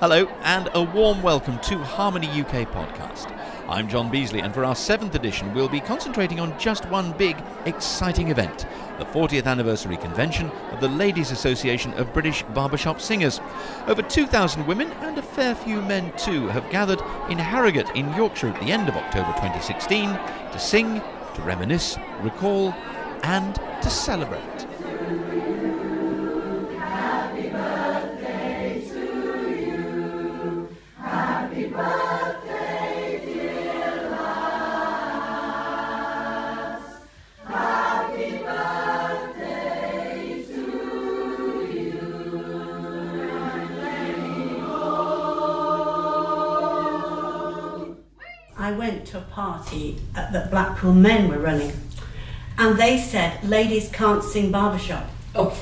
Hello, and a warm welcome to Harmony UK podcast. I'm John Beasley, and for our seventh edition, we'll be concentrating on just one big, exciting event the 40th anniversary convention of the Ladies Association of British Barbershop Singers. Over 2,000 women and a fair few men too have gathered in Harrogate in Yorkshire at the end of October 2016 to sing, to reminisce, recall, and to celebrate. Party at that Blackpool men were running, and they said ladies can't sing barbershop. Oh,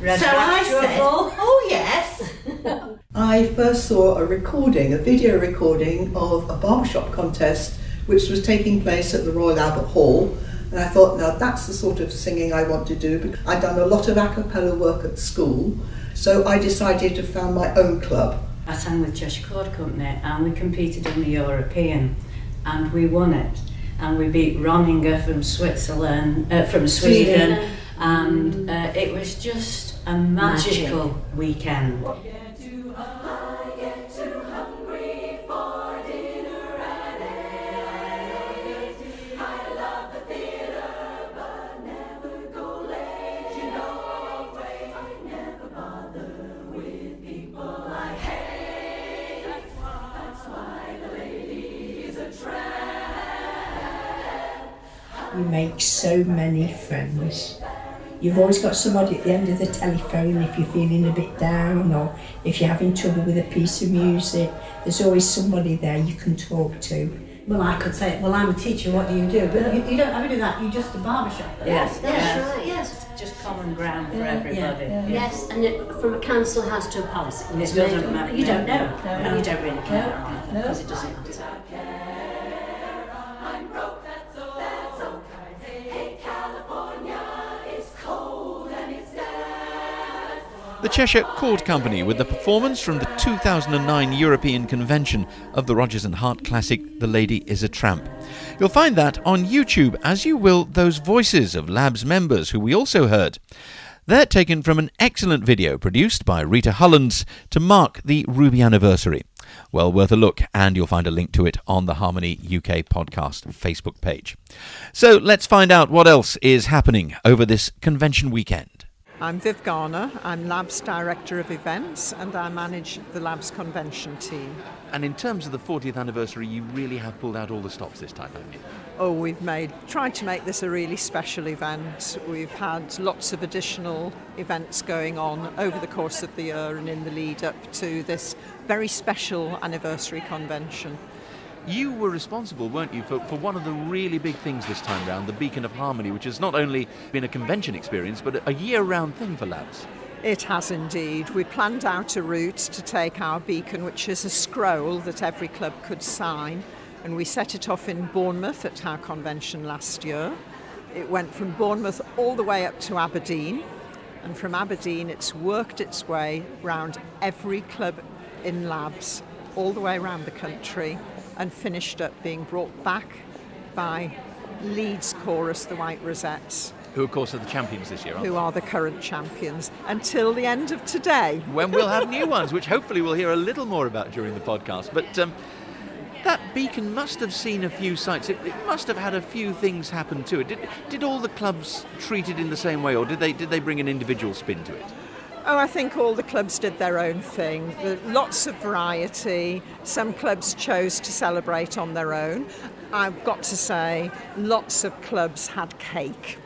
red so I said, "Oh yes." I first saw a recording, a video recording of a barbershop contest which was taking place at the Royal Albert Hall. And I thought, now that's the sort of singing I want to do. because I'd done a lot of a cappella work at school, so I decided to found my own club. I sang with Cheshire Chord Company and we competed in the European and we won it. And we beat Roninger from Switzerland, uh, from Sweden, Sweden. and uh, it was just a magical weekend. Make so many friends. You've always got somebody at the end of the telephone if you're feeling a bit down or if you're having trouble with a piece of music. There's always somebody there you can talk to. well, I could say, "Well, I'm a teacher. What do you do?" But you, you don't have to do that. You're just a barbershop. Yes, That's yes. right, yes. Just common ground for Yeah, everybody. yeah, Yes, and it, from a council house to a palace. It doesn't matter. You don't know. No, No, you don't really care because it doesn't Cheshire Chord Company with the performance from the 2009 European Convention of the Rodgers and Hart classic The Lady is a Tramp. You'll find that on YouTube, as you will those voices of LABBS members who we also heard. They're taken from an excellent video produced by Rita Hullands to mark the Ruby anniversary. Well worth a look, and you'll find a link to it on the Harmony UK podcast Facebook page. So let's find out what else is happening over this convention weekend. I'm Viv Garner. I'm LABBS Director of Events and I manage the LABBS Convention team. And in terms of the 40th anniversary, you really have pulled out all the stops this time, haven't you? Oh, we've made tried to make this a really special event. We've had lots of additional events going on over the course of the year and in the lead up to this very special anniversary convention. You were responsible, weren't you, for, for one of the really big things this time round, the Beacon of Harmony, which has not only been a convention experience, but a year round thing for LABBS. It has indeed. We planned out a route to take our beacon, which is a scroll that every club could sign, and we set it off in Bournemouth at our convention last year. It went from Bournemouth all the way up to Aberdeen, and from Aberdeen it's worked its way round every club in LABBS, all the way around the country, and finished up being brought back by Leeds Chorus, the White Rosettes, Who, of course, are the champions this year, aren't who are the current champions, until the end of today. When we'll have new ones, which hopefully we'll hear a little more about during the podcast. But um, that beacon must have seen a few sights. It, it must have had a few things happen to it. Did, did all the clubs treat it in the same way, or did they, did they bring an individual spin to it? Oh, I think all the clubs did their own thing. Lots of variety. Some clubs chose to celebrate on their own. I've got to say, lots of clubs had cake.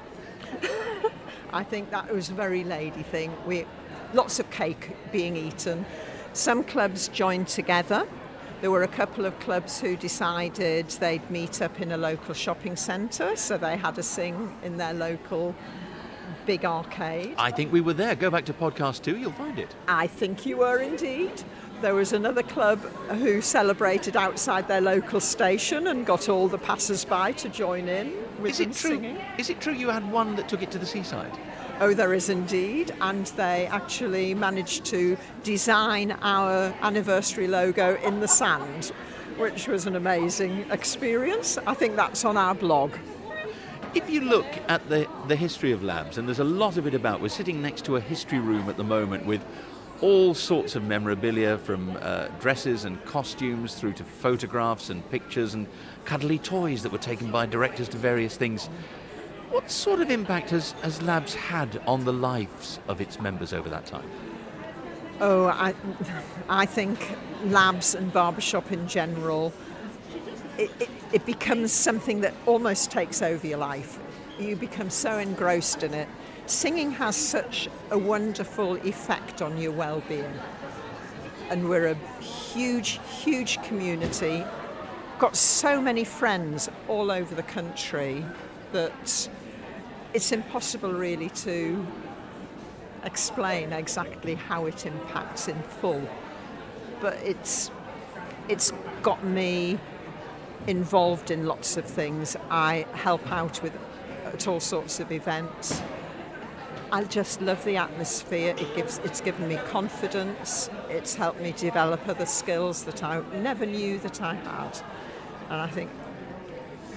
I think that was a very lady thing. We, lots of cake being eaten. Some clubs joined together. There were a couple of clubs who decided they'd meet up in a local shopping centre, so they had a sing in their local big arcade. I think we were there. Go back to podcast two, you'll find it. I think you were indeed. There was another club who celebrated outside their local station and got all the passers by to join in with Is it true? singing. Is it true you had one that took it to the seaside? Oh, there is indeed, and they actually managed to design our anniversary logo in the sand, which was an amazing experience. I think that's on our blog. If you look at the, the history of LABBS, and there's a lot of it about, we're sitting next to a history room at the moment with all sorts of memorabilia from uh, dresses and costumes through to photographs and pictures and cuddly toys that were taken by directors to various things. What sort of impact has, has LABBS had on the lives of its members over that time? Oh, I, I think LABBS and barbershop in general, it, it, becomes something that almost takes over your life. You become so engrossed in it. Singing has such a wonderful effect on your well being. And we're a huge, huge community. Got so many friends all over the country that it's impossible really to explain exactly how it impacts in full. But it's it's got me involved in lots of things. I help out with at all sorts of events. I just love the atmosphere. It gives it's given me confidence. It's helped me develop other skills that I never knew that I had. And I think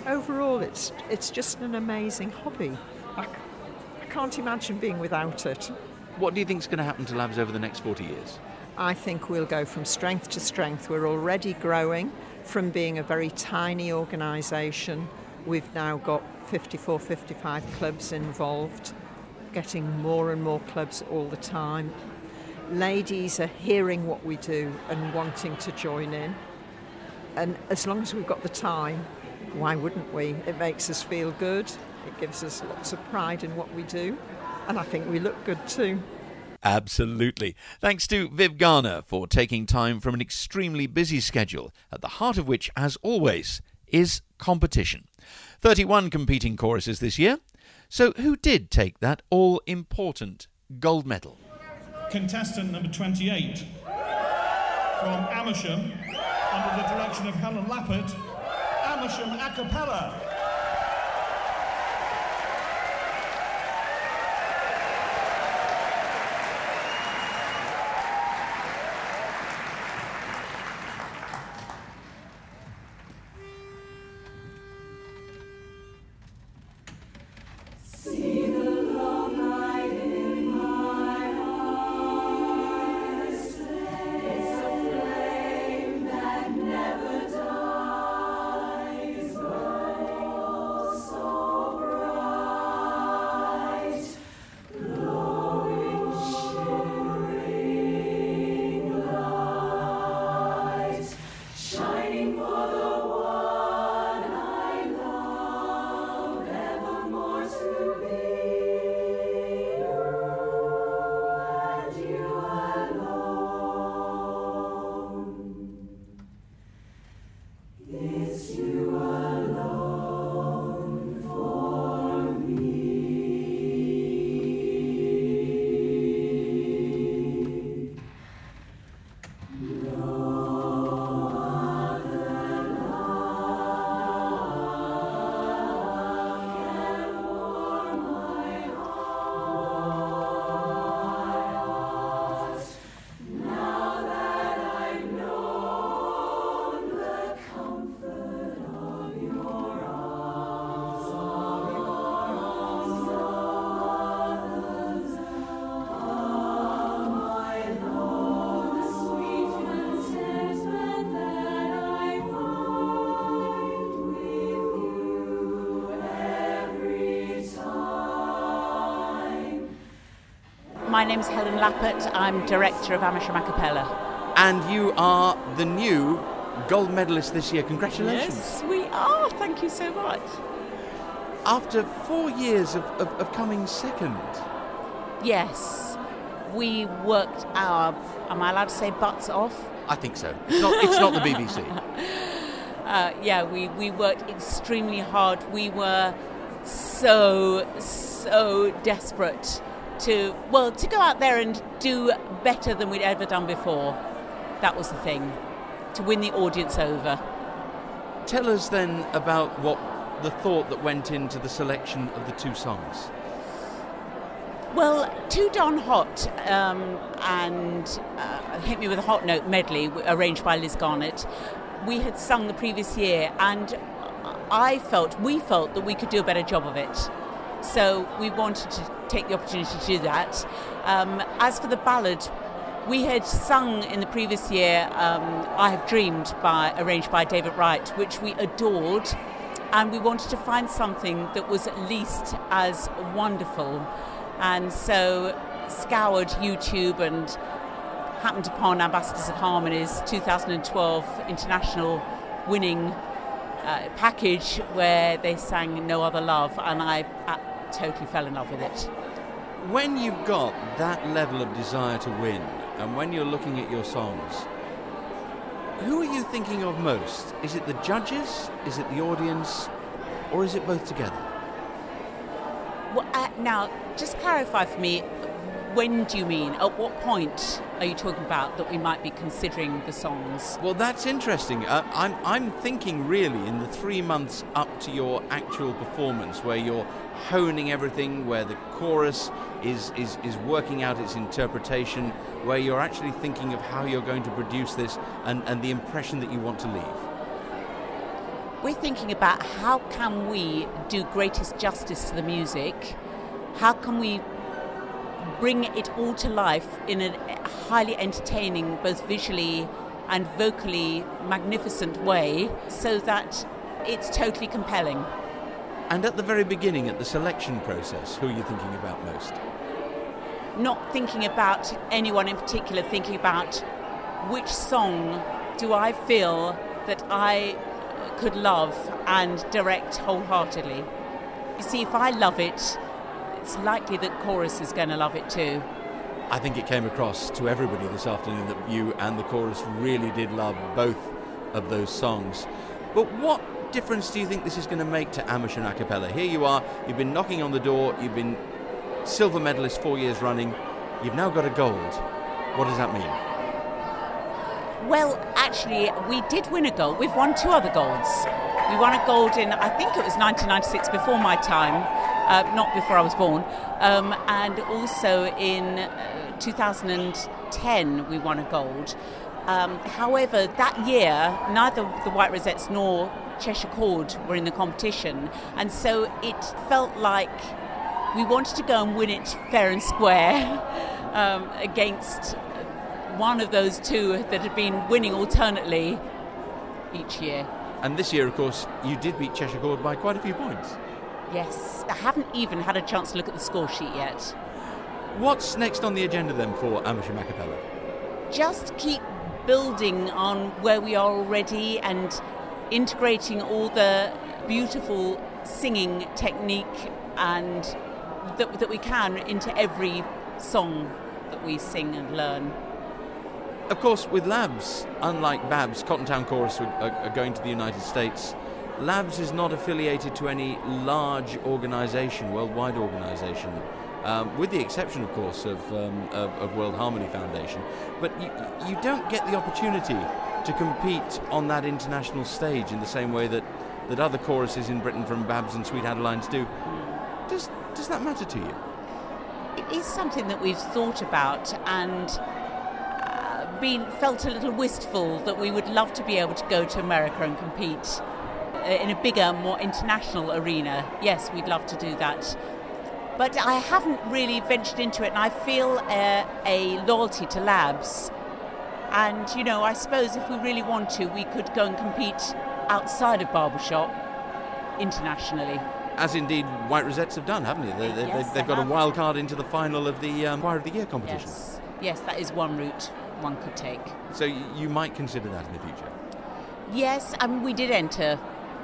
overall it's it's just an amazing hobby. I, I can't imagine being without it. What do you think is going to happen to LABBS over the next 40 years? I think we'll go from strength to strength. We're already growing from being a very tiny organisation. We've now got 54, 55 clubs involved, getting more and more clubs all the time. Ladies are hearing what we do and wanting to join in. And as long as we've got the time, why wouldn't we? It makes us feel good. It gives us lots of pride in what we do. And I think we look good too. Absolutely. Thanks to Viv Garner for taking time from an extremely busy schedule, at the heart of which, as always, is competition. 31 competing choruses this year. So, who did take that all important gold medal? Contestant number 28 from Amersham, under the direction of Helen Lappert, Amersham a cappella. My name's Helen Lappert. I'm director of Amersham a cappella. And you are the new gold medalist this year. Congratulations. Yes, we are. Thank you so much. After four years of, of, of coming second. Yes, we worked our, am I allowed to say butts off? I think so. It's not, it's not the BBC. Uh, yeah, we, we worked extremely hard. We were so, so desperate to, well, to go out there and do better than we'd ever done before. That was the thing, to win the audience over. Tell us then about what the thought that went into the selection of the two songs. Well, Too Darn Hot um, and uh, Hit Me With a Hot Note medley, arranged by Liz Garnett, we had sung the previous year, and I felt, we felt that we could do a better job of it. So we wanted to take the opportunity to do that. Um, as for the ballad, we had sung in the previous year um, I Have Dreamed, by, arranged by David Wright, which we adored, and we wanted to find something that was at least as wonderful. And so scoured YouTube and happened upon Ambassadors of Harmony's 2012 international winning uh, package where they sang No Other Love, and I uh, totally fell in love with it. When you've got that level of desire to win, and when you're looking at your songs, who are you thinking of most? Is it the judges? Is it the audience? Or is it both together? Well, uh, now, just clarify for me when do you mean? At what point are you talking about that we might be considering the songs? Well, that's interesting. Uh, I'm, I'm thinking really in the three months up to your actual performance, where you're honing everything, where the chorus is, is, is working out its interpretation, where you're actually thinking of how you're going to produce this and, and the impression that you want to leave. We're thinking about how can we do greatest justice to the music? How can we bring it all to life in a highly entertaining, both visually and vocally magnificent way so that it's totally compelling. And at the very beginning, at the selection process, who are you thinking about most? Not thinking about anyone in particular, thinking about which song do I feel that I could love and direct wholeheartedly. You see, if I love it, it's likely that chorus is going to love it too. I think it came across to everybody this afternoon that you and the chorus really did love both of those songs. But what difference do you think this is going to make to Amersham a cappella? Here you are, you've been knocking on the door, you've been silver medalist four years running, you've now got a gold. What does that mean? Well, actually, we did win a gold. We've won two other golds. We won a gold in, I think it was 1996, before my time, uh, not before I was born. Um, and also in uh, 2010, we won a gold. Um, however, that year, neither the White Rosettes nor Cheshire Chord were in the competition, and so it felt like we wanted to go and win it fair and square um, against one of those two that had been winning alternately each year. And this year, of course, you did beat Cheshire Chord by quite a few points. Yes, I haven't even had a chance to look at the score sheet yet. What's next on the agenda then for Amersham a cappella? Just keep building on where we are already and integrating all the beautiful singing technique and that, that we can into every song that we sing and learn. Of course, with LABBS, unlike BABS, Cotton Town Chorus are, are going to the United States. LABBS is not affiliated to any large organisation, worldwide organisation, um, with the exception, of course, of, um, of, of, World Harmony Foundation. But you, you don't get the opportunity to compete on that international stage in the same way that, that other choruses in Britain from BABS and Sweet Adelines do. Does, does that matter to you? It is something that we've thought about and been felt a little wistful that we would love to be able to go to America and compete in a bigger, more international arena. Yes, we'd love to do that. But I haven't really ventured into it, and I feel a, a loyalty to LABBS. And, you know, I suppose if we really want to, we could go and compete outside of barbershop internationally. As indeed White Rosettes have done, haven't they? they, yes, they have got have. a wild card into the final of the um, Choir of the Year competition. Yes. yes, that is one route one could take. So you might consider that in the future? Yes, I mean, we did enter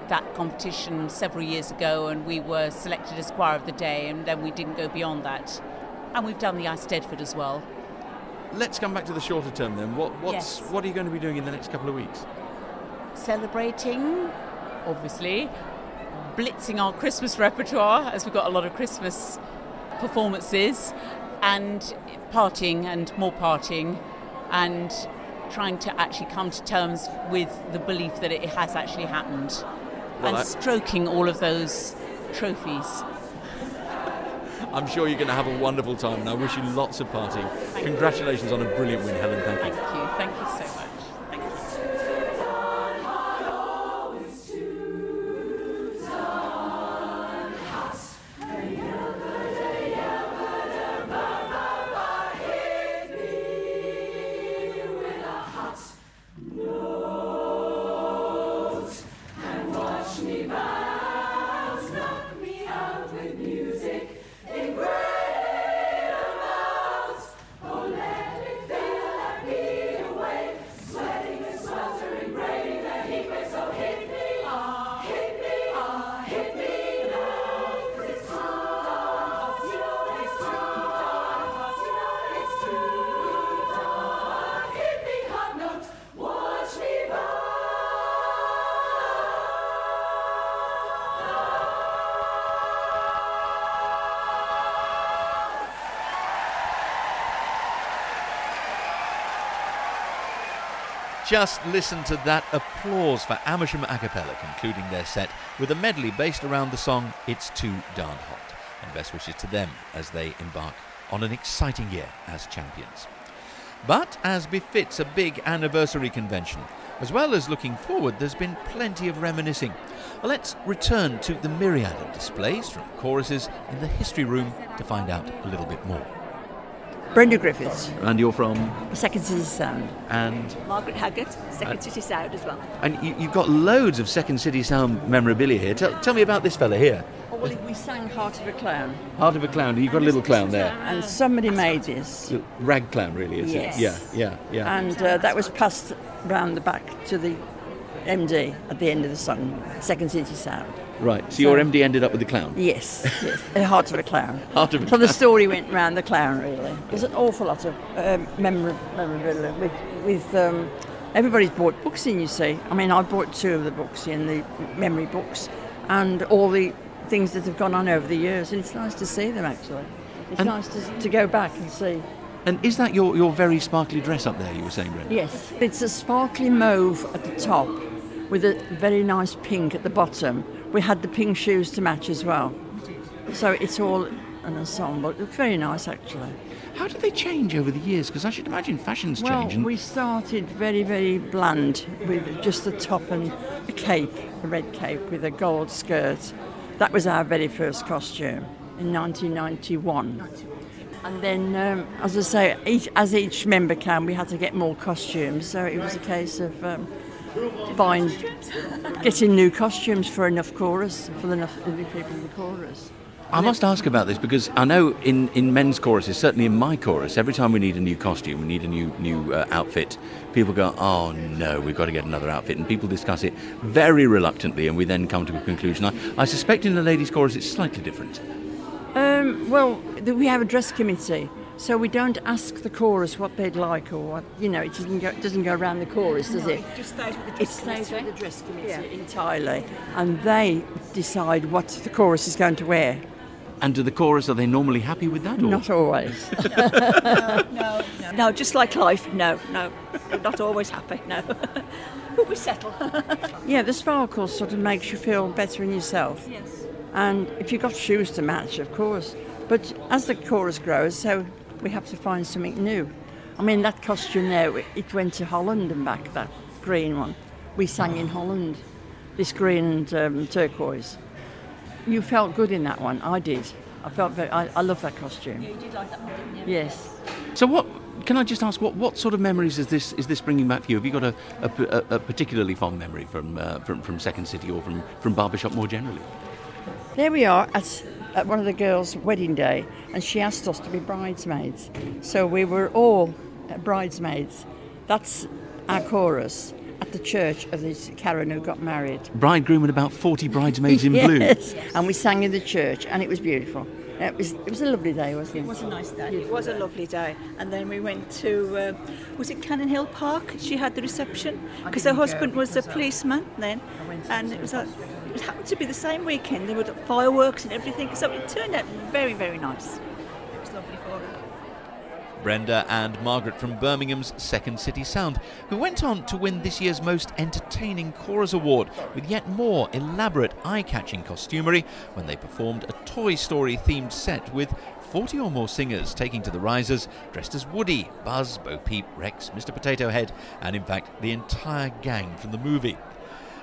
that competition several years ago and we were selected as Choir of the Day and then we didn't go beyond that. And we've done the Eisteddfod as well. Let's come back to the shorter term then. What, what's, yes. what are you going to be doing in the next couple of weeks? Celebrating, obviously, blitzing our Christmas repertoire as we've got a lot of Christmas performances and partying and more partying and trying to actually come to terms with the belief that it has actually happened well, and I, stroking all of those trophies. I'm sure you're going to have a wonderful time, and I wish you lots of partying. Congratulations on a brilliant win, Helen. Thank you. Thank you. Thank you so much. Just listen to that applause for Amersham a cappella concluding their set with a medley based around the song It's Too Darn Hot. And best wishes to them as they embark on an exciting year as champions. But as befits a big anniversary convention, as well as looking forward, there's been plenty of reminiscing. Let's return to the myriad of displays from choruses in the history room to find out a little bit more. Brenda Griffiths, And you're from? Second City Sound. And Margaret Haggart, Second Uh, City Sound as well. and you, you've got loads of Second City Sound memorabilia here. Tell, tell me about this fella here. Oh, well, we sang Heart of a Clown, Heart of a clown. You've got a little clown there. and somebody made this, Rag clown, really, is Yes. it? Yeah, yeah, yeah. and uh, that was passed round the back to the MD at the end of the song, Second City Sound. Right. So your MD ended up with the clown. Yes, yes, a Heart of a Clown. Heart of a So the story went round the clown, really. There's an awful lot of um, memor- memorabilia with, with um, everybody's bought books in, you see. I mean, I bought two of the books in, the memory books, and all the things that have gone on over the years, and it's nice to see them, actually. It's And- nice to, to go back and see. And is that your, your very sparkly dress up there? You were saying, Brenda. Yes. It's a sparkly mauve at the top with a very nice pink at the bottom. We had the pink shoes to match as well. So it's all an ensemble. It's very nice actually. How did they change over the years? Because I should imagine fashions Well, change. and- we started very, very bland with just the top and a cape, a red cape with a gold skirt. That was our very first costume in 1991. And then, um, as I say, each, as each member came, we had to get more costumes. So it was a case of um, buying, getting new costumes for enough chorus, for the enough people in the chorus. I must ask about this because I know in, in men's choruses, certainly in my chorus, every time we need a new costume, we need a new new uh, outfit, people go, "Oh no, we've got to get another outfit," and people discuss it very reluctantly, and we then come to a conclusion. I, I suspect in the ladies' chorus it's slightly different. Um, well, we have a dress committee, so we don't ask the chorus what they'd like or what you know. It doesn't go, doesn't go around the chorus, does it? just stays with the It dress stays with the dress committee Yeah. entirely, and they decide what the chorus is going to wear. And to the chorus, are they normally happy with that? Or? Not always. No, no, no, just like life. No, no, we're not always happy. No, but we settle. yeah, the sparkle sort of makes you feel better in yourself. yes. And if you've got shoes to match, of course. But as the chorus grows, so we have to find something new. I mean, that costume there, it went to Holland and back, that green one. We sang in Holland, this green and um, turquoise. You felt good in that one. I did. I felt very, I, I love that costume. You did like that one, didn't you? Yes. So what? Can I just ask what, what sort of memories is this is this bringing back for you? Have you got a, a, a- a particularly fond memory from, uh, from from Second City or from from Barbershop more generally? There we are at, at one of the girls' wedding day, and she asked us to be bridesmaids. So we were all uh, bridesmaids. That's our chorus at the church of this Karen who got married. Bridegroom and about forty bridesmaids in blue. and we sang in the church, and it was beautiful. It was it was a lovely day, wasn't it? It was a nice day. It was a lovely day. And then we went to, uh, was it Cannon Hill Park? She had the reception because her husband was a policeman then, and it was a, it happened to be the same weekend. There were fireworks and everything, so it turned out very very nice. It was lovely for her. Brenda and Margaret from Birmingham's Second City Sound, who went on to win this year's Most Entertaining Chorus Award with yet more elaborate eye catching costumery when they performed a Toy Story themed set with 40 or more singers taking to the risers dressed as Woody, Buzz, Bo Peep, Rex, Mr. Potato Head, and in fact the entire gang from the movie.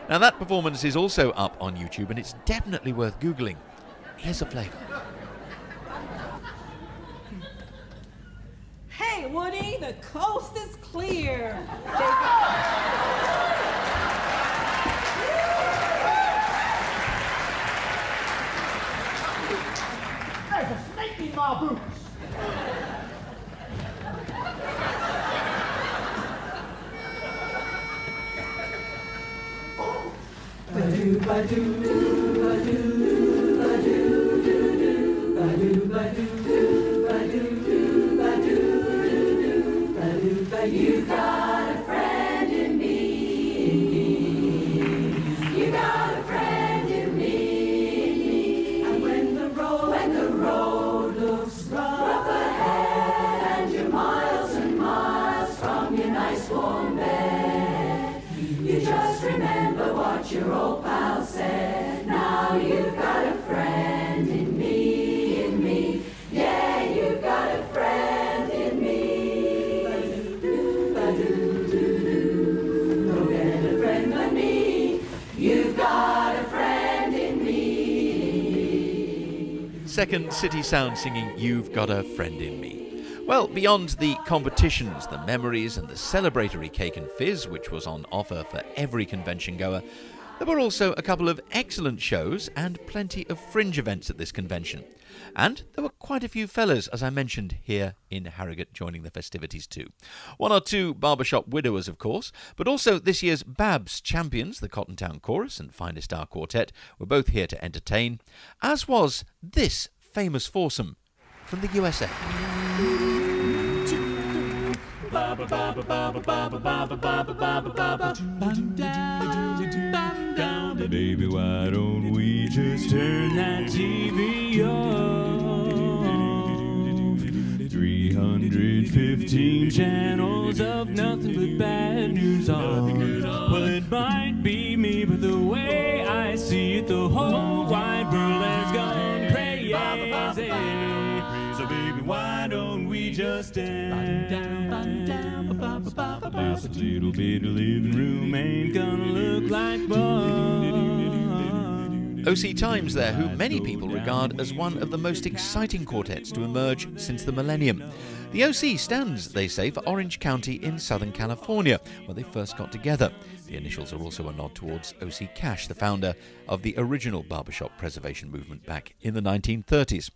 Now, that performance is also up on YouTube and it's definitely worth Googling. Here's a flavour. Hey, Woody, the coast is clear. There's a snake in my boots. Ba-doo, Second City Sound singing You've Got a Friend in Me. Well, beyond the competitions, the memories, and the celebratory cake and fizz, which was on offer for every convention goer, there were also a couple of excellent shows and plenty of fringe events at this convention. And there were quite a few fellas, as I mentioned, here in Harrogate joining the festivities too. One or two barbershop widowers, of course, but also this year's BABS champions, the Cotton Town Chorus and Finest Hour Quartet, were both here to entertain, as was this famous foursome from the USA. Baby, why don't we just turn that TV on? 315 channels of nothing but bad news on. Well, it might be me, but the way I see it, the whole just dance? This little bit of living room ain't gonna look like fun. OC Times there, who many people regard as one of the most exciting quartets to emerge since the millennium. The OC stands, they say, for Orange County in Southern California, where they first got together. The initials are also a nod towards OC Cash, the founder of the original barbershop preservation movement back in the 1930s.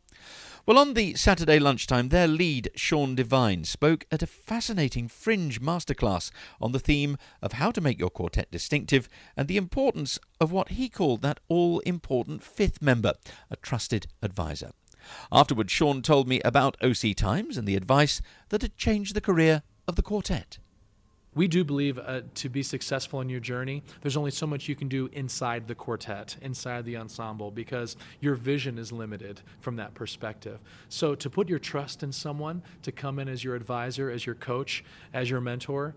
Well, on the Saturday lunchtime, their lead, Sean Devine, spoke at a fascinating fringe masterclass on the theme of how to make your quartet distinctive and the importance of what he called that all important fifth member, a trusted advisor. Afterwards, Sean told me about OC Times and the advice that had changed the career of the quartet. We do believe uh, to be successful in your journey, there's only so much you can do inside the quartet, inside the ensemble, because your vision is limited from that perspective. So, to put your trust in someone to come in as your advisor, as your coach, as your mentor,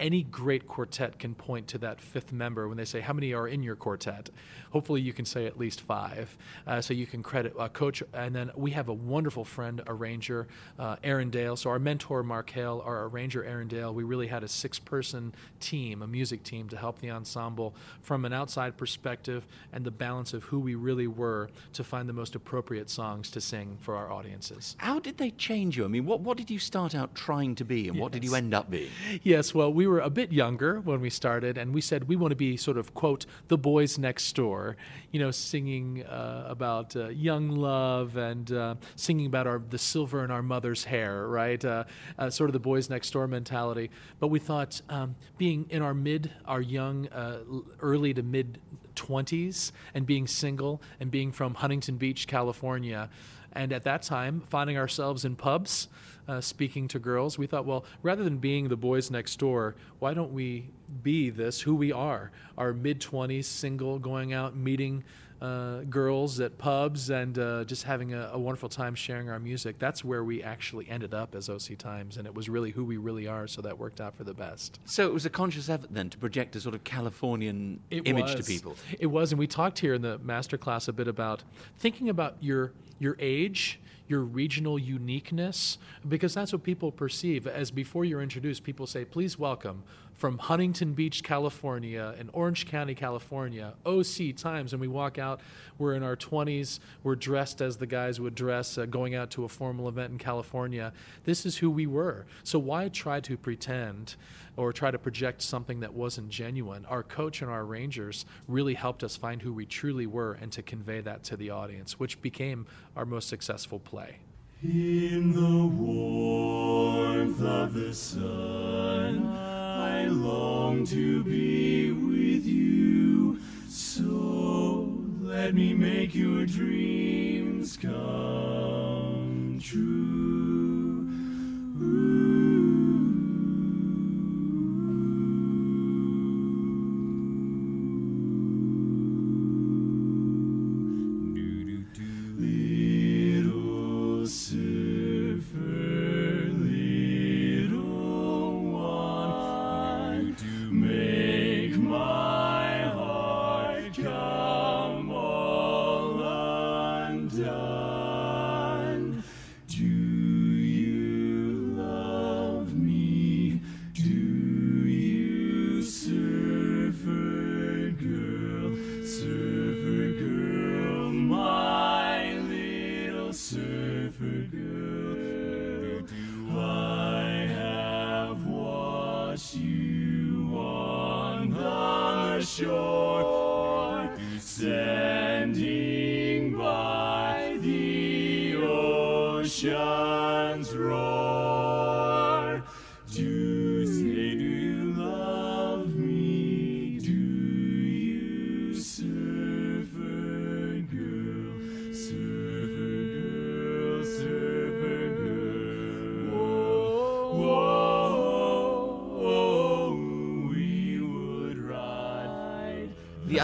any great quartet can point to that fifth member when they say, How many are in your quartet? Hopefully, you can say at least five. Uh, so you can credit a coach. And then we have a wonderful friend, arranger, uh, Aaron Dale. So our mentor, Mark Hale, our arranger, Aaron Dale, we really had a six person team, a music team, to help the ensemble from an outside perspective and the balance of who we really were to find the most appropriate songs to sing for our audiences. How did they change you? I mean, what, what did you start out trying to be and what did you end up being? Yes, well, we were a bit younger when we started, and we said we want to be sort of, quote, the boys next door, you know, singing uh, about uh, young love and uh, singing about our the silver in our mother's hair, right? Uh, uh, sort of the boys next door mentality. But we thought um, being in our mid, our young, uh, early to mid 20s, and being single and being from Huntington Beach, California, and at that time, finding ourselves in pubs, uh, speaking to girls, we thought, well, rather than being the boys next door, why don't we be this, who we are, our mid 20s, single, going out, meeting uh, girls at pubs and uh, just having a, a wonderful time sharing our music. That's where we actually ended up as OC Times, and it was really who we really are. So that worked out for the best. So it was a conscious effort then to project a sort of Californian It image to people. It was, and we talked here in the master class a bit about thinking about your your age, your regional uniqueness, because that's what people perceive. As before you're introduced, people say, "Please welcome from Huntington Beach, California, and Orange County, California, OC Times." And we walk out, we're in our 20s, we're dressed as the guys would dress uh, going out to a formal event in California. This is who we were. So why try to pretend? Or try to project something that wasn't genuine. Our coach and our rangers really helped us find who we truly were and to convey that to the audience, which became our most successful play. In the warmth of the sun, I long to be with you. So let me make your dreams come Little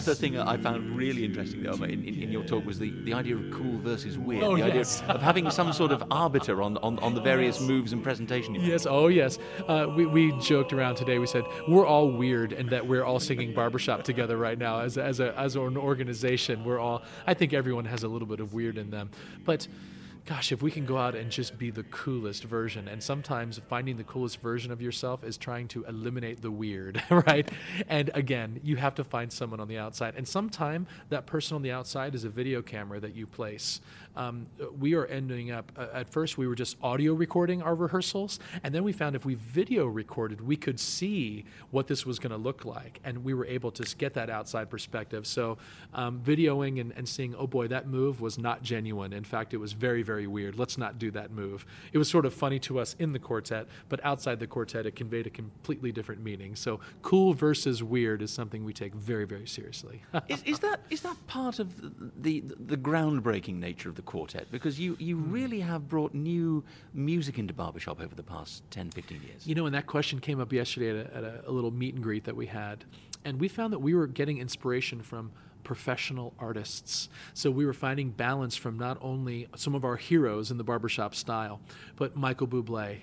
The other thing I found really interesting, though, in, in, in your talk was the, the idea of cool versus weird. Oh, the idea yes. of having some sort of arbiter on, on, on the various moves and presentation. you. Yes, oh yes. Uh, we, we joked around today. We said we're all weird and that we're all singing barbershop together right now as, as, a, as an organization. We're all, I think everyone has a little bit of weird in them. But gosh, if we can go out and just be the coolest version, and sometimes finding the coolest version of yourself is trying to eliminate the weird, right? And again, you have to find someone on the outside. And sometime that person on the outside is a video camera that you place. Um, we are ending up, uh, at first, we were just audio recording our rehearsals, and then we found if we video recorded, we could see what this was going to look like, and we were able to get that outside perspective. So, um, videoing and, and seeing, oh boy, that move was not genuine. In fact, it was very, very weird. Let's not do that move. It was sort of funny to us in the quartet, but outside the quartet, it conveyed a completely different meaning. So, cool versus weird is something we take very, very seriously. is, is that is that part of the, the the groundbreaking nature of the quartet? Because you, you Hmm. really have brought new music into barbershop over the past 10, 15 years. You know, and that question came up yesterday at a, at a, a little meet and greet that we had. And we found that we were getting inspiration from professional artists. So we were finding balance from not only some of our heroes in the barbershop style, but Michael Bublé,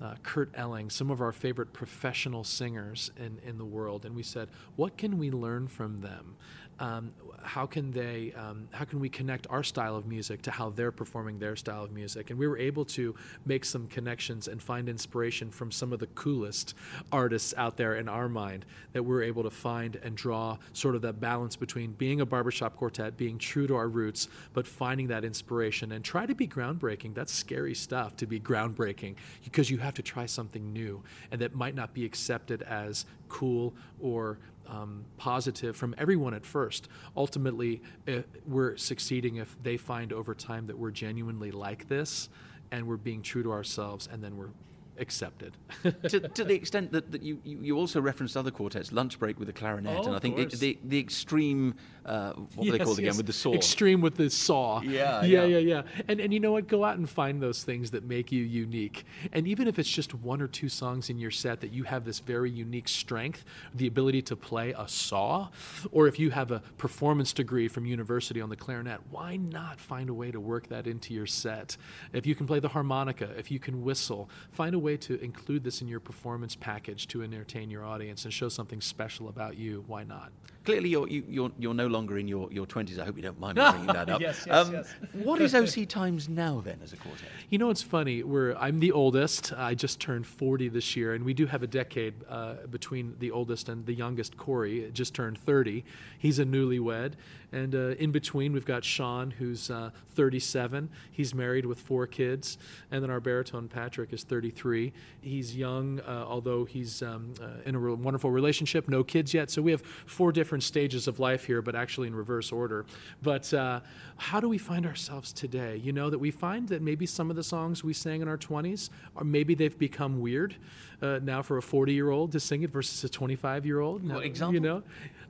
uh, Kurt Elling, some of our favorite professional singers in, in the world. And we said, what can we learn from them? Um, how can they? Um, how can we connect our style of music to how they're performing their style of music? And we were able to make some connections and find inspiration from some of the coolest artists out there in our mind that we're able to find and draw sort of that balance between being a barbershop quartet, being true to our roots, but finding that inspiration and try to be groundbreaking. That's scary stuff to be groundbreaking because you have to try something new and that might not be accepted as cool or um, positive from everyone at first. Ultimately, uh, we're succeeding if they find over time that we're genuinely like this and we're being true to ourselves and then we're accepted. to, to the extent that, that you, you, you also referenced other quartets, Lunch Break with the clarinet, Oh, and I think the, the, the extreme, uh, what were they Yes, again, with the saw? Extreme with the saw. Yeah, yeah, yeah. yeah, yeah. And and you know what? Go out and find those things that make you unique. And even if it's just one or two songs in your set that you have this very unique strength, the ability to play a saw, or if you have a performance degree from university on the clarinet, why not find a way to work that into your set? If you can play the harmonica, if you can whistle, find a way to include this in your performance package to entertain your audience and show something special about you. Why not? Clearly, you're, you, you're, you're no longer in your, your 20s. I hope you don't mind me bringing that up. Um, Yes, yes, yes. What is OC Times now, then, as a quartet? You know, it's funny. We're I'm the oldest. I just turned 40 this year, and we do have a decade uh, between the oldest and the youngest. Corey just turned 30. He's a newlywed, and uh, in between we've got Sean, who's uh, 37. He's married with four kids, and then our baritone Patrick is 33. He's young, uh, although he's um, uh, in a re- wonderful relationship. No kids yet, so we have four different stages of life here, but actually in reverse order. But uh, how do we find ourselves today? You know, that we find that maybe some of the songs we sang in our 20s, or maybe they've become weird uh, now for a 40 year old to sing it versus a 25 year old. What You know?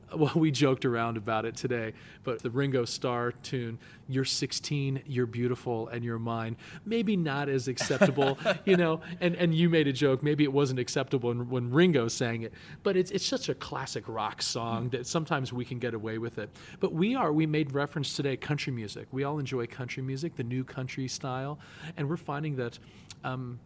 Well, we joked around about it today, but the Ringo Starr tune, You're 16, You're Beautiful, and You're Mine, maybe not as acceptable, you know, and, and you made a joke, maybe it wasn't acceptable when, when Ringo sang it, but it's, it's such a classic rock song that sometimes we can get away with it. But we are, we made reference today, country music. We all enjoy country music, the new country style, and we're finding that. Um,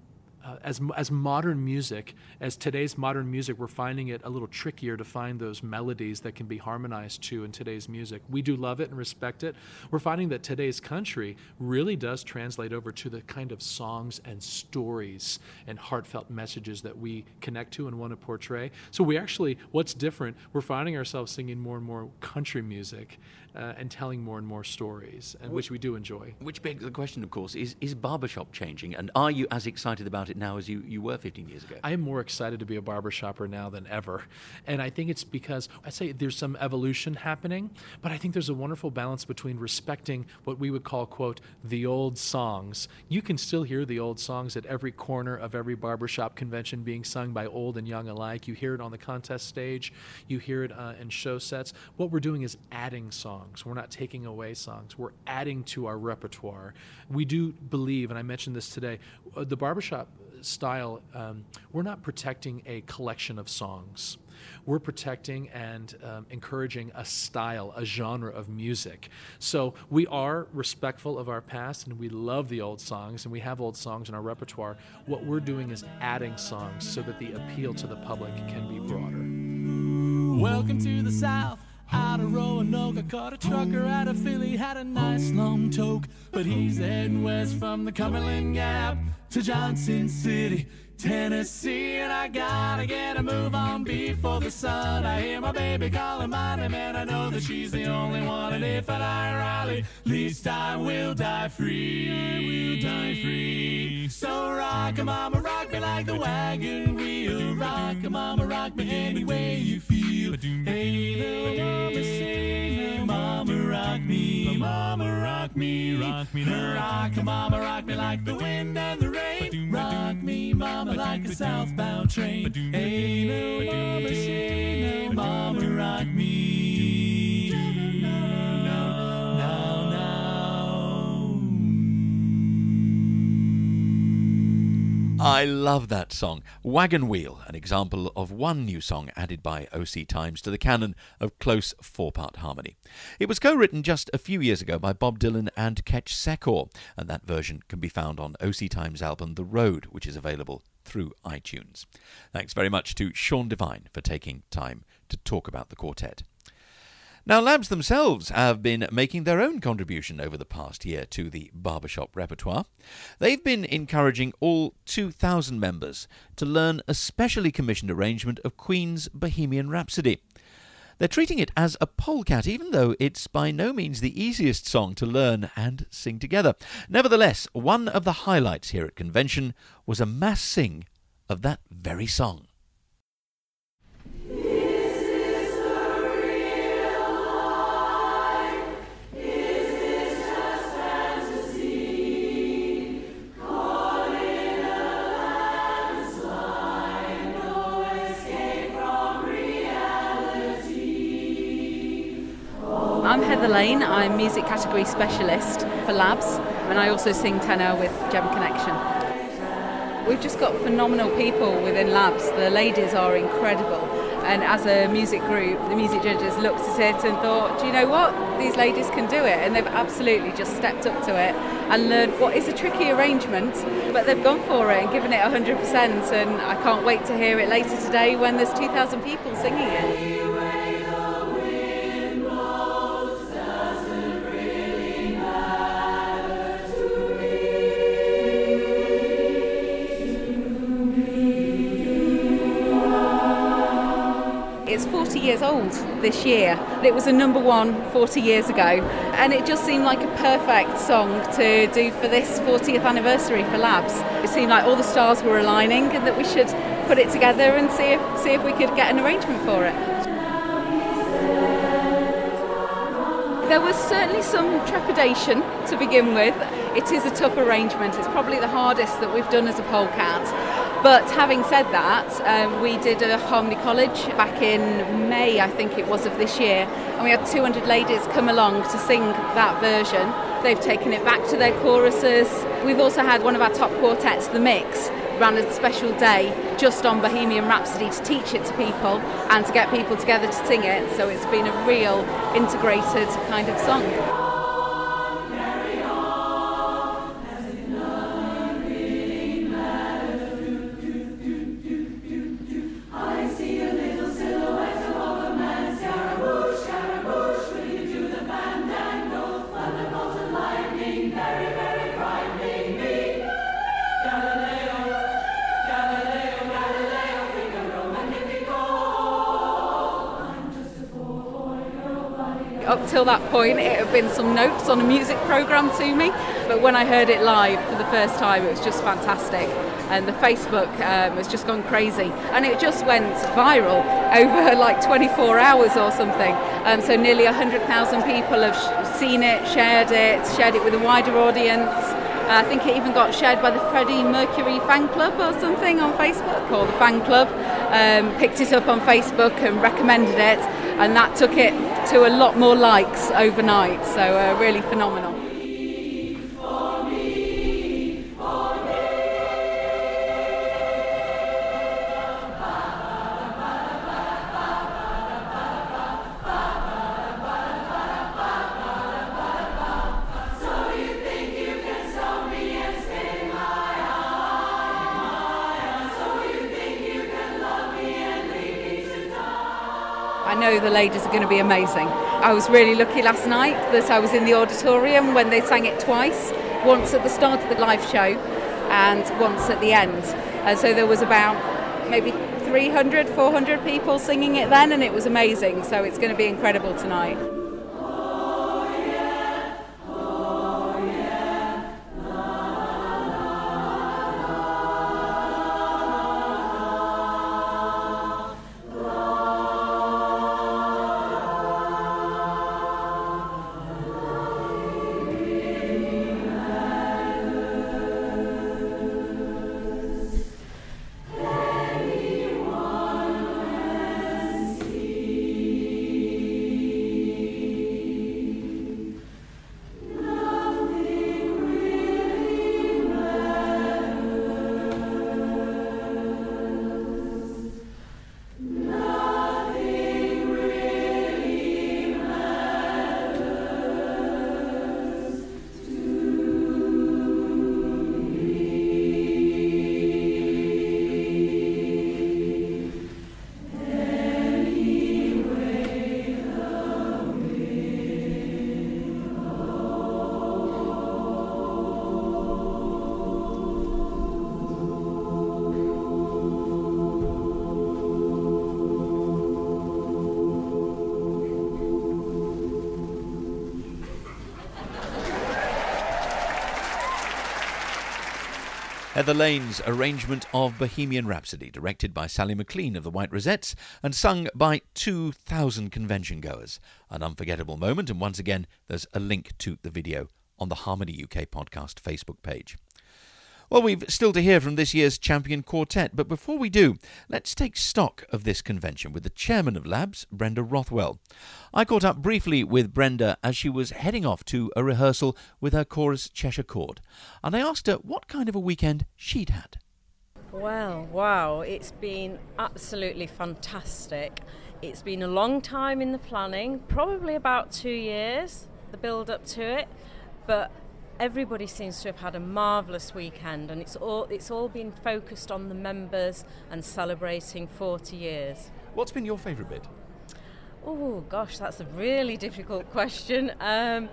uh, as, as modern music, as today's modern music, we're finding it a little trickier to find those melodies that can be harmonized to in today's music. We do love it and respect it. We're finding that today's country really does translate over to the kind of songs and stories and heartfelt messages that we connect to and want to portray. So we actually, what's different, we're finding ourselves singing more and more country music uh, and telling more and more stories, and which we do enjoy. Which begs the question, of course, is, is barbershop changing? And are you as excited about it now as you, you were 15 years ago? I am more excited to be a barber shopper now than ever. And I think it's because I say there's some evolution happening, but I think there's a wonderful balance between respecting what we would call, quote, the old songs. You can still hear the old songs at every corner of every barbershop convention being sung by old and young alike. You hear it on the contest stage, you hear it uh, in show sets. What we're doing is adding songs. We're not taking away songs, we're adding to our repertoire. We do believe, and I mentioned this today, uh, the barbershop style, um, we're not protecting a collection of songs. We're protecting and um, encouraging a style, a genre of music. So we are respectful of our past and we love the old songs and we have old songs in our repertoire. What we're doing is adding songs so that the appeal to the public can be broader. Welcome to the South. Out of Roanoke, I caught a trucker out of Philly, had a nice long toke. But he's heading west from the Cumberland Gap to Johnson City, Tennessee. And I gotta get a move on before the sun. I hear my baby calling my name, and I know that she's the only one. And if I die Raleigh, least I will die free. I will die free. So rock, a mama, rock me like the wagon wheel. Rock, a mama, rock me any way you feel. Hey, little mama, sing, mama, rock me, mama, rock me, rock me, rock, a mama, rock me like the wind and the rain. Rock me, mama, like a southbound train. Hey, little mama, sing, mama, rock me. I love that song. Wagon Wheel, an example of one new song added by OC Times to the canon of close four part harmony. It was co written just a few years ago by Bob Dylan and Ketch Secor, and that version can be found on OC Times' album The Road, which is available through iTunes. Thanks very much to Sean Devine for taking time to talk about the quartet. Now, LABBS themselves have been making their own contribution over the past year to the barbershop repertoire. They've been encouraging all 2,000 members to learn a specially commissioned arrangement of Queen's Bohemian Rhapsody. They're treating it as a polecat, even though it's by no means the easiest song to learn and sing together. Nevertheless, one of the highlights here at convention was a mass sing of that very song. Heather Lane. I'm music category specialist for LABBS, and I also sing tenor with Gem Connection. We've just got phenomenal people within LABBS. The ladies are incredible. And as a music group, the music judges looked at it and thought, do you know what? These ladies can do it. And they've absolutely just stepped up to it and learned what is a tricky arrangement, but they've gone for it and given it 100%. And I can't wait to hear it later today when there's 2,000 people singing it. 40 years old this year. It was a number one 40 years ago, and it just seemed like a perfect song to do for this 40th anniversary for LABBS. It seemed like all the stars were aligning, and that we should put it together and see if see if we could get an arrangement for it. There was certainly some trepidation to begin with. It is a tough arrangement. It's probably the hardest that we've done as a polecat. But having said that, um, we did a Harmony College back in May, I think it was, of this year, and we had 200 ladies come along to sing that version. They've taken it back to their choruses. We've also had one of our top quartets, The Mix, ran a special day just on Bohemian Rhapsody to teach it to people and to get people together to sing it. So it's been a real integrated kind of song. Some notes on a music program to me, but when I heard it live for the first time, it was just fantastic. And the Facebook um, has just gone crazy, and it just went viral over like 24 hours or something. Um, so nearly 100,000 people have sh- seen it, shared it, shared it with a wider audience. Uh, I think it even got shared by the Freddie Mercury fan club or something on Facebook, or the fan club um, picked it up on Facebook and recommended it, and that took it to a lot more likes overnight. So uh, really phenomenal. The ladies are going to be amazing. I was really lucky last night that I was in the auditorium when they sang it twice, once at the start of the live show and once at the end. And so there was about maybe 300, 400 people singing it then, and it was amazing. So it's going to be incredible tonight. Heather Lane's arrangement of Bohemian Rhapsody, directed by Sally McLean of the White Rosettes and sung by 2,000 convention goers. An unforgettable moment, and once again, there's a link to the video on the Harmony UK podcast Facebook page. Well, we've still to hear from this year's champion quartet, but before we do, let's take stock of this convention with the chairman of LABBS, Brenda Rothwell. I caught up briefly with Brenda as she was heading off to a rehearsal with her chorus Cheshire Chord, and I asked her what kind of a weekend she'd had. Well, wow, it's been absolutely fantastic. It's been a long time in the planning, probably about two years, the build up to it, but everybody seems to have had a marvellous weekend and it's all, it's all been focused on the members and celebrating 40 years. What's been your favourite bit? Oh gosh, that's a really difficult question. Um,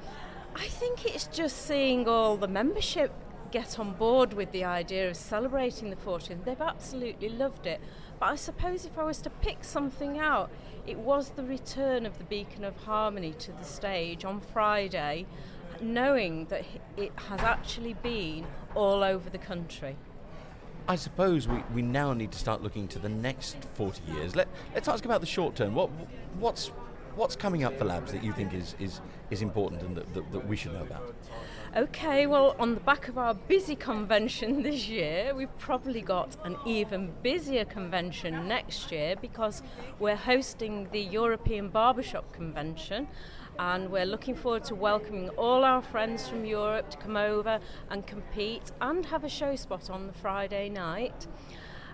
I think it's just seeing all the membership get on board with the idea of celebrating the 40th. They've absolutely loved it. But I suppose if I was to pick something out, it was the return of the Beacon of Harmony to the stage on Friday, knowing that it has actually been all over the country. I suppose we, we now need to start looking to the next 40 years. Let, let's ask about the short term. What, what's, what's coming up for LABBS that you think is, is, is important and that, that, that we should know about? Okay, well, on the back of our busy convention this year, we've probably got an even busier convention next year because we're hosting the European Barbershop Convention and we're looking forward to welcoming all our friends from Europe to come over and compete and have a show spot on the Friday night.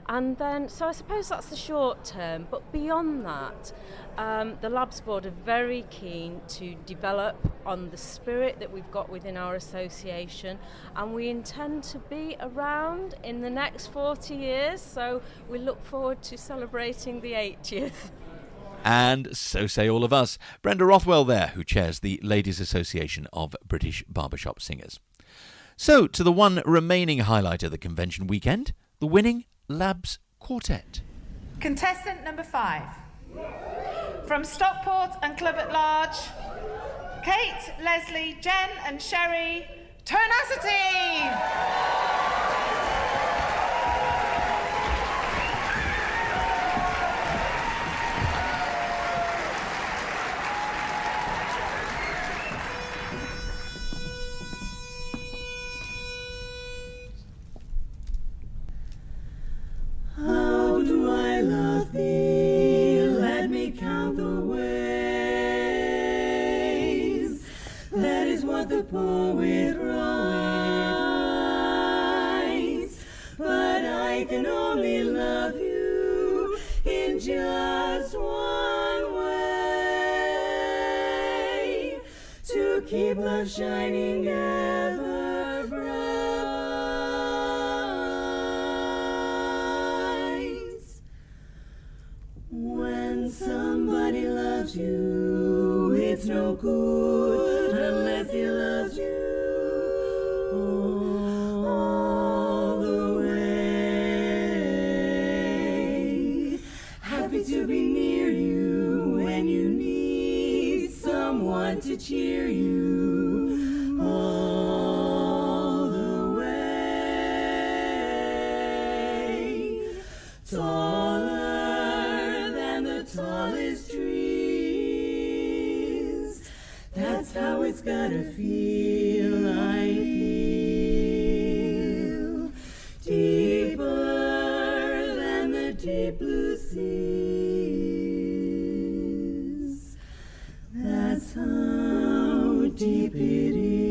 And then, so I suppose that's the short term, but beyond that, um, the LABBS Board are very keen to develop on the spirit that we've got within our association, and we intend to be around in the next 40 years, so we look forward to celebrating the 80th. And so say all of us. Brenda Rothwell there, who chairs the Ladies Association of British Barbershop Singers. So, to the one remaining highlight of the convention weekend, the winning LABBS Quartet. Contestant number five. From Stockport and Club at Large, Kate, Leslie, Jen, and Sherry, Tenacity! Poet writes. But I can only love you in just one way. To keep love shining ever gotta feel. I feel deeper than the deep blue seas. That's how deep it is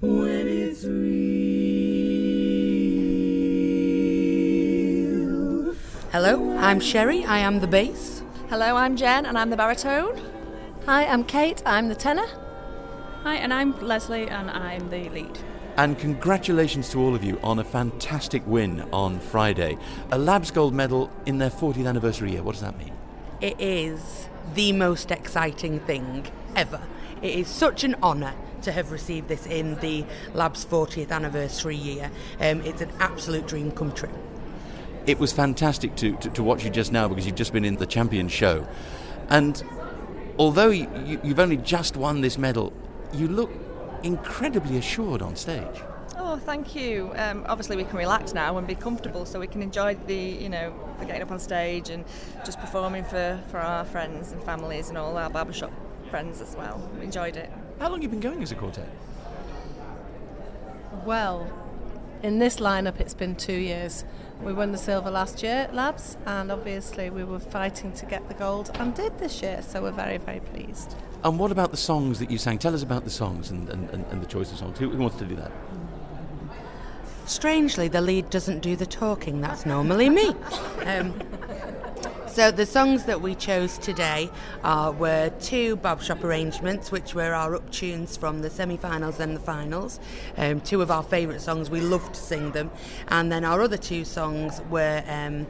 when it's real. Hello, I'm Sherry. I am the bass. Hello, I'm Jen and I'm the baritone. Hi, I'm Kate. I'm the tenor. Hi, and I'm Leslie and I'm the lead. And congratulations to all of you on a fantastic win on Friday. A LABBS Gold medal in their 40th anniversary year. What does that mean? It is the most exciting thing ever. It is such an honour to have received this in the LABBS' 40th anniversary year. Um, it's an absolute dream come true. It was fantastic to, to, to watch you just now because you've just been in the champion show. And although you, you, you've only just won this medal, you look incredibly assured on stage. Oh, thank you. Um, obviously, we can relax now and be comfortable, so we can enjoy the, you know, the getting up on stage and just performing for, for our friends and families and all our barbershop friends as well. We enjoyed it. How long have you been going as a quartet? Well, in this lineup, it's been two years. We won the silver last year, LABBS, and obviously we were fighting to get the gold and did this year, so we're very, very pleased. And what about the songs that you sang? Tell us about the songs and, and, and, and the choice of songs. Who, who wants to do that? Strangely, the lead doesn't do the talking. That's normally me. Um, so the songs that we chose today are, were two Bob Shop arrangements, which were our up tunes from the semi-finals and the finals. Um, two of our favourite songs. We love to sing them. And then our other two songs were. Um,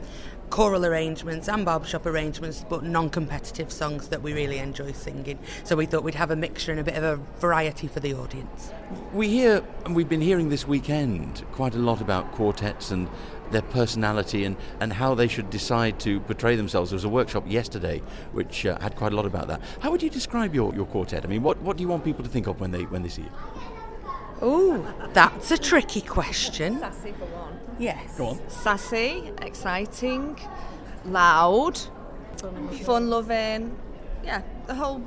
choral arrangements and barbershop arrangements, but non competitive songs that we really enjoy singing. So we thought we'd have a mixture and a bit of a variety for the audience. We hear, and we've been hearing this weekend quite a lot about quartets and their personality and, and how they should decide to portray themselves. There was a workshop yesterday which uh, had quite a lot about that. How would you describe your, your quartet? I mean, what, what do you want people to think of when they, when they see you? Oh, that's a tricky question. Sassy for one. Yes. Go on. Sassy, exciting, loud, fun loving. Yeah, the whole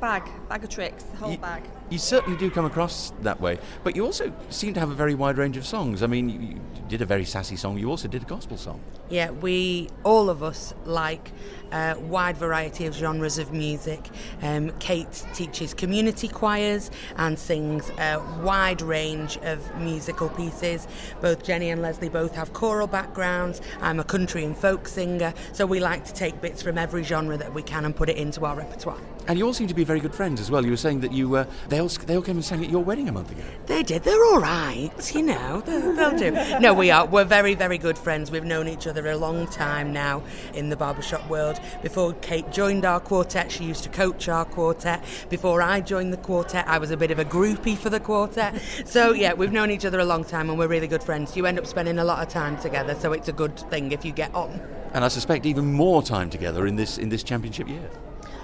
bag, bag of tricks, the whole Ye- bag. You certainly do come across that way, but you also seem to have a very wide range of songs. I mean, you, you did a very sassy song. You also did a gospel song. Yeah, we all of us like a wide variety of genres of music. Um, Kate teaches community choirs and sings a wide range of musical pieces. Both Jenny and Leslie both have choral backgrounds. I'm a country and folk singer, so we like to take bits from every genre that we can and put it into our repertoire. And you all seem to be very good friends as well. You were saying that you uh, they all they all came and sang at your wedding a month ago. They did. They're all right, you know. They'll do. No, we are. We're very, very good friends. We've known each other a long time now in the barbershop world. Before Kate joined our quartet, she used to coach our quartet. Before I joined the quartet, I was a bit of a groupie for the quartet. So yeah, we've known each other a long time, and we're really good friends. You end up spending a lot of time together, so it's a good thing if you get on. And I suspect even more time together in this in this championship year.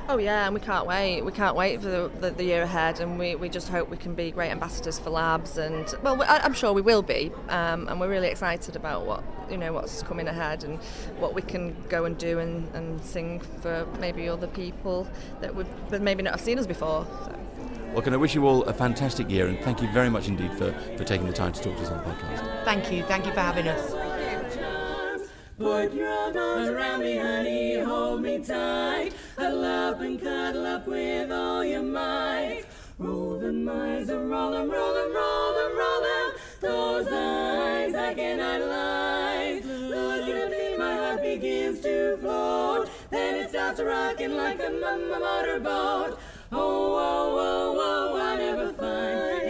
Oh yeah, and we can't wait. We can't wait for the, the, the year ahead, and we, we just hope we can be great ambassadors for LABBS. And well, we- I, I'm sure we will be, um, and we're really excited about what you know what's coming ahead and what we can go and do and, and sing for maybe other people that would but maybe not have seen us before. So. Well, can I wish you all a fantastic year and thank you very much indeed for, for taking the time to talk to us on the podcast. Thank you. Thank you for having us. Put your arms around me, honey, hold me tight. Huddle up and cuddle up with all your might. Roll them eyes, a roll them, roll them, roll them, roll them. Those eyes I cannot lie. Look at me, my heart begins to float. Then it starts rocking like a m- m- motorboat. Oh, oh, oh, oh, I never find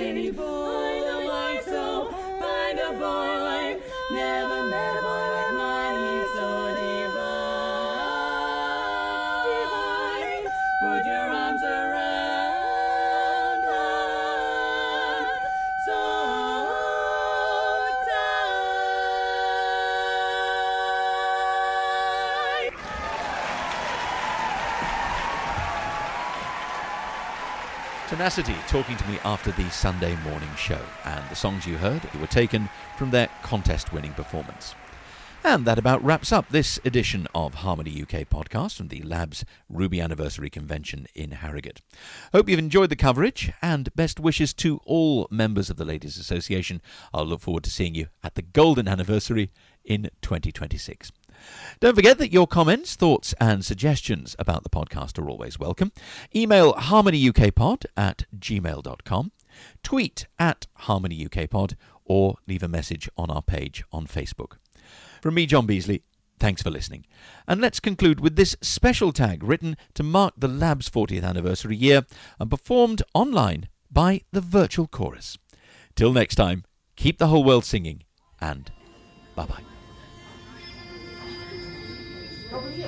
Tenacity talking to me after the Sunday morning show, and the songs you heard were taken from their contest winning performance. And that about wraps up this edition of Harmony UK podcast from the LABBS Ruby Anniversary Convention in Harrogate. Hope you've enjoyed the coverage, and best wishes to all members of the Ladies Association. I'll look forward to seeing you at the Golden Anniversary in 2026. Don't forget that your comments, thoughts, and suggestions about the podcast are always welcome. Email harmonyukpod at gmail.com, tweet at harmonyukpod, or leave a message on our page on Facebook. From me, John Beasley, thanks for listening. And let's conclude with this special tag written to mark the LABBS' 40th anniversary year and performed online by the Virtual Chorus. Till next time, keep the whole world singing, and bye bye. Here